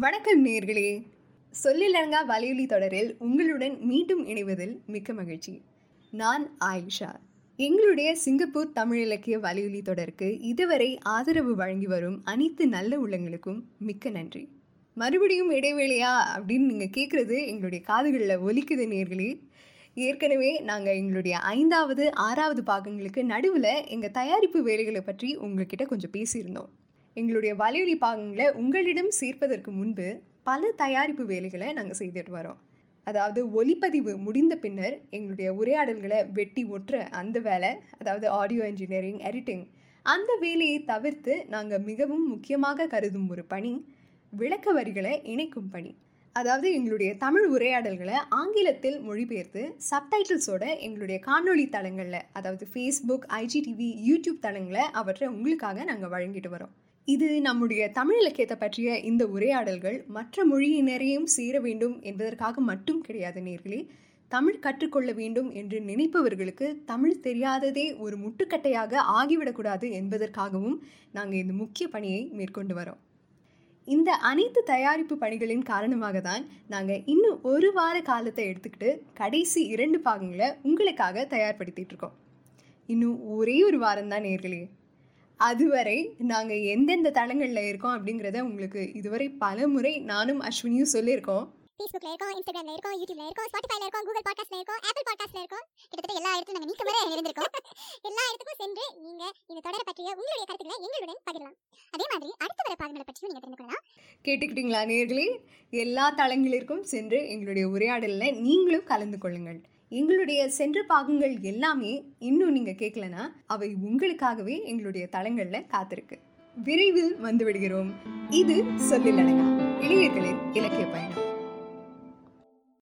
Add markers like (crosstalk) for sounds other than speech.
வணக்கம் நேர்களே. சொல்லிலங்கா வலியுலி தொடரில் உங்களுடன் மீண்டும் இணைவதில் மிக்க மகிழ்ச்சி. நான் ஆயிஷா. எங்களுடைய சிங்கப்பூர் தமிழ் இலக்கிய வலியுலி தொடருக்கு இதுவரை ஆதரவு வழங்கி வரும் அனைத்து நல்ல உள்ளங்களுக்கும் மிக்க நன்றி. மறுபடியும் இடைவேளையா அப்படின்னு நீங்கள் கேட்குறது எங்களுடைய காதுகளில் ஒலிக்குது நேர்களே. ஏற்கனவே நாங்கள் எங்களுடைய ஐந்தாவது ஆறாவது பாகங்களுக்கு நடுவில் எங்கள் தயாரிப்பு வேலைகளை பற்றி உங்ககிட்ட கொஞ்சம் பேசியிருந்தோம். எங்களுடைய வலையொலி பாகங்களை உங்களிடம் சேர்ப்பதற்கு முன்பு பல தயாரிப்பு வேலைகளை நாங்கள் செய்துட்டு வரோம். அதாவது ஒலிப்பதிவு முடிந்த பின்னர் எங்களுடைய உரையாடல்களை வெட்டி ஒட்டுற அந்த வேலை அதாவது ஆடியோ இன்ஜினியரிங் எடிட்டிங் அந்த வேலையை தவிர்த்து நாங்கள் மிகவும் முக்கியமாக கருதும் ஒரு பணி விளக்க வரிகளை இணைக்கும் பணி. அதாவது எங்களுடைய தமிழ் உரையாடல்களை ஆங்கிலத்தில் மொழிபெயர்த்து சப்டைட்டில்ஸோட எங்களுடைய காணொளி தளங்களில் அதாவது ஃபேஸ்புக் ஐஜிடிவி யூடியூப் தளங்களை அவற்றை உங்களுக்காக நாங்கள் வழங்கிட்டு வரோம். இது நம்முடைய தமிழ் இலக்கியத்தை பற்றிய இந்த உரையாடல்கள் மற்ற மொழியினரையும் சேர வேண்டும் என்பதற்காக மட்டும் கிடையாது நேர்களே. தமிழ் கற்றுக்கொள்ள வேண்டும் என்று நினைப்பவர்களுக்கு தமிழ் தெரியாததே ஒரு முட்டுக்கட்டையாக ஆகிவிடக்கூடாது என்பதற்காகவும் நாங்கள் இந்த முக்கிய பணியை மேற்கொண்டு வரோம். இந்த அனைத்து தயாரிப்பு பணிகளின் காரணமாக தான் நாங்கள் இன்னும் ஒரு வார காலத்தை எடுத்துக்கிட்டு கடைசி இரண்டு பாகங்களை உங்களுக்காக தயார்படுத்திட்டு இருக்கோம். இன்னும் ஒரே ஒரு வாரம் தான் நேர்களே. அதுவரை நாங்கள் எந்தெந்த தளங்களில் இருக்கோம் அப்படிங்கிறத உங்களுக்கு இதுவரை பல முறை நானும் அஸ்வினியும் சொல்லியிருக்கோம். ஃபேஸ்புக்ல இருக்கோம் இன்ஸ்டாகிராம்ல இருக்கோம் யூடியூப்ல இருக்கோம் ஸ்பாட்டிஃபைல இருக்கோம் கூகுள் பாட்காஸ்ட்ல இருக்கோம் ஆப்பிள் பாட்காஸ்ட்ல இருக்கோம். கிட்டத்தட்ட எல்லா இடத்துக்கும் நாங்க நீக்க வரை இருந்திருக்கோம். (laughs) எல்லா இடத்துக்கும் சென்று நீங்க இந்த தொடரை பற்றிய உங்களுடைய கருத்துக்களை எங்களுடன் பகிரலாம். அதே மாதிரி அடுத்த வர பாகங்களை பற்றியும் நீங்க தெரிந்து கொள்ளலாம். கேட்டுக்கிட்டீங்களா நேர்களே? எல்லா தளங்களிற்கும் சென்று எங்களுடைய உரையாடலில் நீங்களும் கலந்து கொள்ளுங்கள். எங்களுடைய சென்ற பாகங்கள் எல்லாமே இன்னும் நீங்கள் கேட்கலனா அவை உங்களுக்காகவே எங்களுடைய தளங்களில் காத்திருக்கு. விரைவில் வந்துவிடுகிறோம் இது இது சொல்லிலடங்கா இளைஞர்களின் இலக்கிய பயணம்.